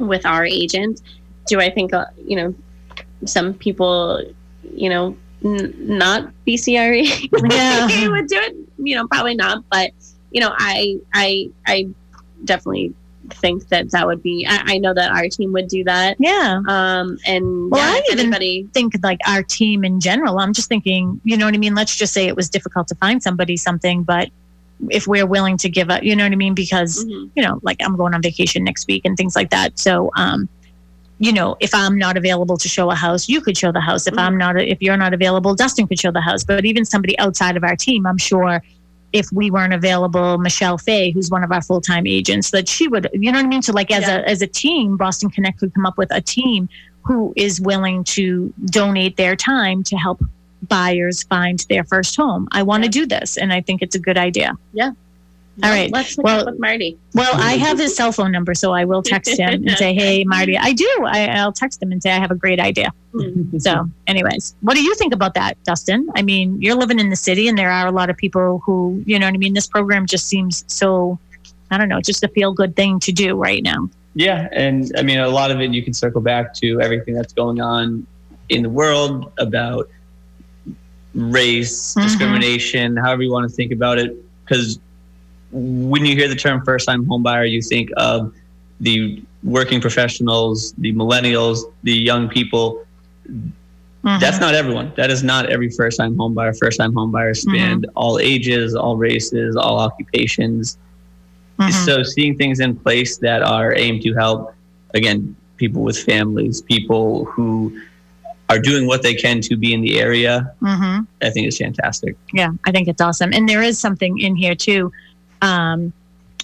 with our agent do i think uh, you know some people you know n- not bcre Yeah. would do it you know probably not but you know i i i definitely think that that would be i, I know that our team would do that Yeah. um and Well, yeah, I even- anybody Think like our team in general. I'm just thinking, you know what I mean? Let's just say it was difficult to find somebody something, but if we're willing to give up, you know what I mean? Because Mhm. you know, like I'm going on vacation next week and things like that. So, um, you know, if I'm not available to show a house, you could show the house. If I'm not, if you're not available, Dustin could show the house. But even somebody outside of our team, I'm sure if we weren't available, Michelle Fay, who's one of our full time agents, that she would, you know what I mean? So, like as Yeah. a as a team, Boston Connect could come up with a team who is willing to donate their time to help buyers find their first home. I want to Yeah. do this, and I think it's a good idea. All right. let's look Well- up with marty Well, I have his cell phone number, so I will text him and say, "Hey, Marty, I do." I, I'll text him and say, "I have a great idea." So, anyways, what do you think about that, Dustin? I mean, you're living in the city, and there are a lot of people who, you know, what I mean, this program just seems so, I don't know, just a feel good thing to do right now. Yeah, and I mean, a lot of it you can circle back to everything that's going on in the world about race, Mhm. discrimination, however you want to think about it. Because when you hear the term first time homebuyer, you think of the working professionals, the millennials, the young people. Mhm. That's not everyone. That is not every first time homebuyer. First time home buyers span all ages, all races, all occupations. Mhm. So seeing things in place that are aimed to help, again, people with families, people who are doing what they can to be in the area, hmm I think is fantastic. Yeah, I think it's awesome. And there is something in here too. Um,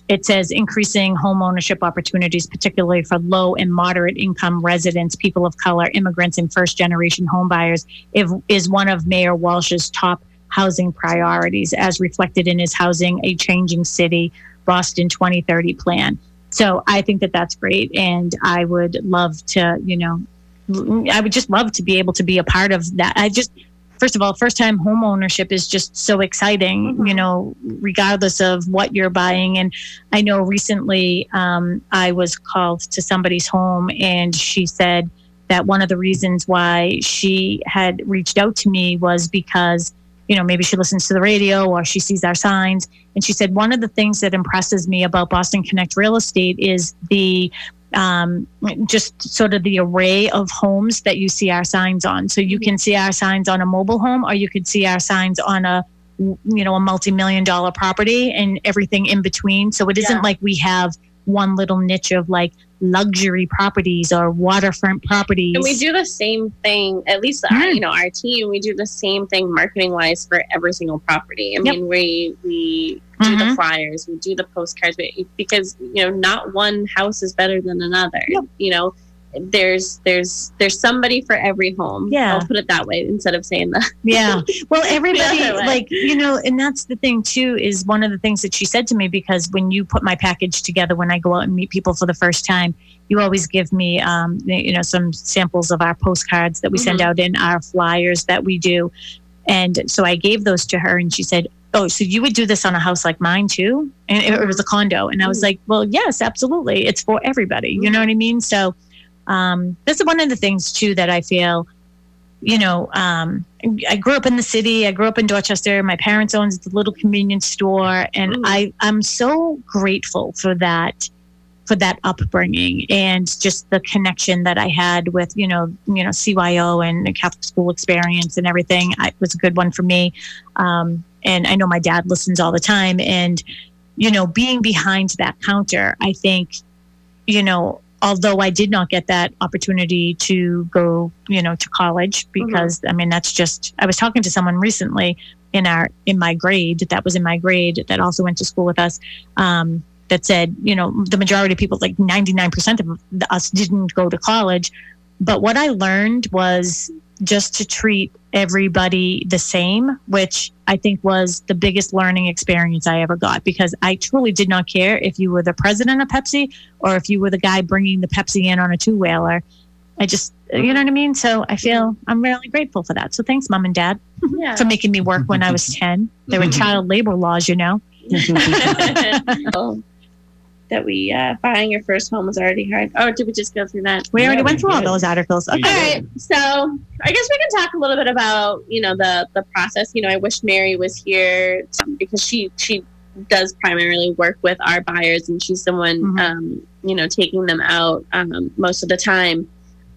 it says increasing home ownership opportunities, particularly for low and moderate income residents, people of color, immigrants, and first generation homebuyers, is one of Mayor Walsh's top housing priorities, as reflected in his Housing a Changing City Boston 2030 plan. So I think that that's great. And I would love to, you know, I would just love to be able to be a part of that. I just, first of all, first time home ownership is just so exciting, you know, regardless of what you're buying. And I know recently um, I was called to somebody's home and she said that one of the reasons why she had reached out to me was because, you know, maybe she listens to the radio or she sees our signs. And she said, one of the things that impresses me about Boston Connect Real Estate is the um, just sort of the array of homes that you see our signs on. So you can see our signs on a mobile home, or you could see our signs on a you know a multi-million dollar property and everything in between. So it isn't Yeah. like we have one little niche of like luxury properties or waterfront properties. And we do the same thing, at least our, Mm. you know, our team, we do the same thing marketing wise for every single property. I Yep. mean, we we do the Mhm. flyers, we do the postcards because you know, not one house is better than another. Yep. You know, there's there's there's somebody for every home. Yeah. I'll put it that way instead of saying that. Yeah. Well, everybody, like, you know, and that's the thing too, is one of the things that she said to me because when you put my package together, when I go out and meet people for the first time, you always give me, um, you know, some samples of our postcards that we send mm-hmm. out in our flyers that we do. And so I gave those to her and she said, Oh, so you would do this on a house like mine too? And it, it was a condo. And I was mm. like, Well, yes, absolutely. It's for everybody. You know mm-hmm. what I mean? So um, that's one of the things too that I feel you know, um, I grew up in the city. I grew up in Dorchester. My parents owned the little convenience store, and Mm. I I'm so grateful for that for that upbringing and just the connection that I had with you know you know CYO and the Catholic school experience and everything. I, it was a good one for me, um, and I know my dad listens all the time. And you know, being behind that counter, I think, you know, although I did not get that opportunity to go, you know, to college because I mean that's just I was talking to someone recently in our in my grade that was in my grade that also went to school with us um, that said, you know, the majority of people like 99% of us didn't go to college, but what I learned was just to treat everybody the same, which I think was the biggest learning experience I ever got because I truly did not care if you were the president of Pepsi or if you were the guy bringing the Pepsi in on a two wheeler. I just, you know what I mean? So I feel I'm really grateful for that. So thanks, mom and dad, Yeah. for making me work when I was 10. There were child labor laws, you know? Oh. That we uh, buying your first home was already hard. Oh, did we just go through that? We already Yeah, went we through all those articles. Okay. All right, so I guess we can talk a little bit about you know the the process. You know, I wish Mary was here because she she does primarily work with our buyers, and she's the one Mhm. um, you know taking them out um, most of the time.